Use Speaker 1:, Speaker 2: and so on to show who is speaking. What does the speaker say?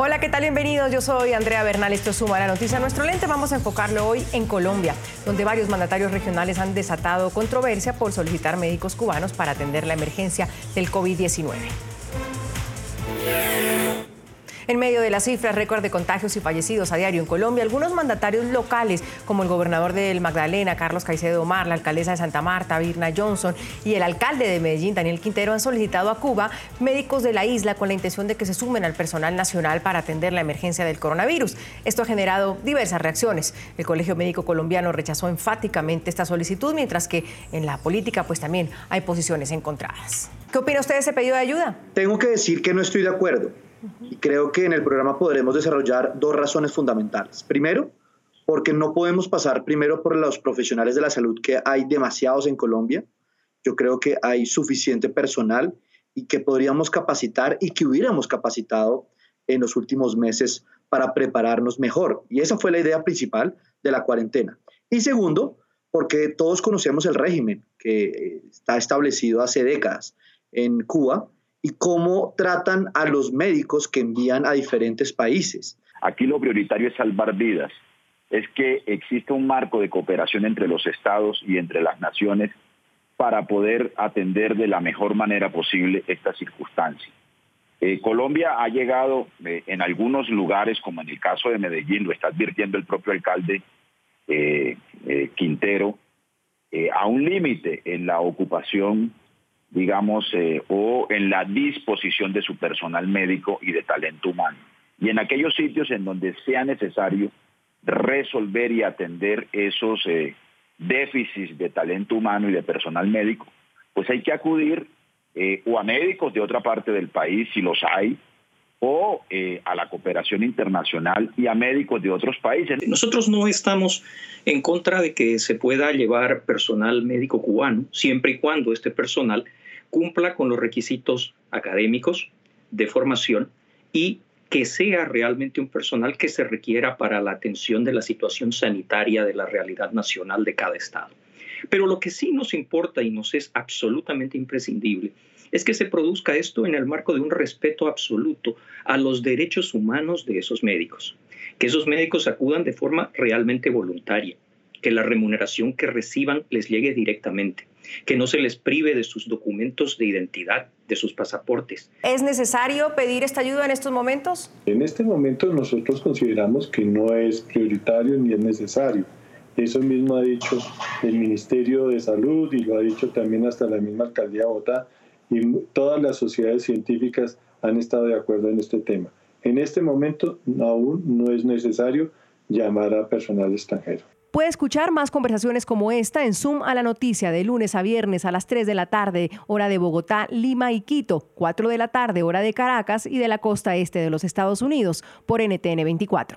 Speaker 1: Hola, ¿qué tal? Bienvenidos. Yo soy Andrea Bernal. Esto es Suma la Noticia. Nuestro lente vamos a enfocarlo hoy en Colombia, donde varios mandatarios regionales han desatado controversia por solicitar médicos cubanos para atender la emergencia del COVID-19. En medio de las cifras récord de contagios y fallecidos a diario en Colombia, algunos mandatarios locales, como el gobernador del Magdalena, Carlos Caicedo Omar, la alcaldesa de Santa Marta, Virna Johnson, y el alcalde de Medellín, Daniel Quintero, han solicitado a Cuba médicos de la isla con la intención de que se sumen al personal nacional para atender la emergencia del coronavirus. Esto ha generado diversas reacciones. El Colegio Médico Colombiano rechazó enfáticamente esta solicitud, mientras que en la política pues también hay posiciones encontradas. ¿Qué opina usted de ese pedido de ayuda?
Speaker 2: Tengo que decir que no estoy de acuerdo. Y creo que en el programa podremos desarrollar dos razones fundamentales. Primero, porque no podemos pasar primero por los profesionales de la salud, que hay demasiados en Colombia. Yo creo que hay suficiente personal y que podríamos capacitar y que hubiéramos capacitado en los últimos meses para prepararnos mejor. Y esa fue la idea principal de la cuarentena. Y segundo, porque todos conocemos el régimen que está establecido hace décadas en Cuba y cómo tratan a los médicos que envían a diferentes países.
Speaker 3: Aquí lo prioritario es salvar vidas, es que exista un marco de cooperación entre los estados y entre las naciones para poder atender de la mejor manera posible esta circunstancia. Eh, Colombia ha llegado eh, en algunos lugares, como en el caso de Medellín, lo está advirtiendo el propio alcalde eh, Quintero, a un límite en la ocupación digamos, eh, o en la disposición de su personal médico y de talento humano. Y en aquellos sitios en donde sea necesario resolver y atender esos eh, déficits de talento humano y de personal médico, pues hay que acudir eh, o a médicos de otra parte del país, si los hay, o a la cooperación internacional y a médicos de otros países.
Speaker 4: Nosotros no estamos en contra de que se pueda llevar personal médico cubano, siempre y cuando este personal cumpla con los requisitos académicos de formación y que sea realmente un personal que se requiera para la atención de la situación sanitaria de la realidad nacional de cada estado. Pero lo que sí nos importa y nos es absolutamente imprescindible es que se produzca esto en el marco de un respeto absoluto a los derechos humanos de esos médicos, que esos médicos acudan de forma realmente voluntaria, que la remuneración que reciban les llegue directamente, que no se les prive de sus documentos de identidad, de sus pasaportes.
Speaker 1: ¿Es necesario pedir esta ayuda en estos momentos?
Speaker 5: En este momento nosotros consideramos que no es prioritario ni es necesario. Eso mismo ha dicho el Ministerio de Salud y lo ha dicho también hasta la misma alcaldía de Bogotá y todas las sociedades científicas han estado de acuerdo en este tema. En este momento aún no es necesario llamar a personal extranjero.
Speaker 1: Puede escuchar más conversaciones como esta en Zoom a la noticia de lunes a viernes a las 3 de la tarde, hora de Bogotá, Lima y Quito, 4 de la tarde, hora de Caracas y de la costa este de los Estados Unidos, por NTN 24.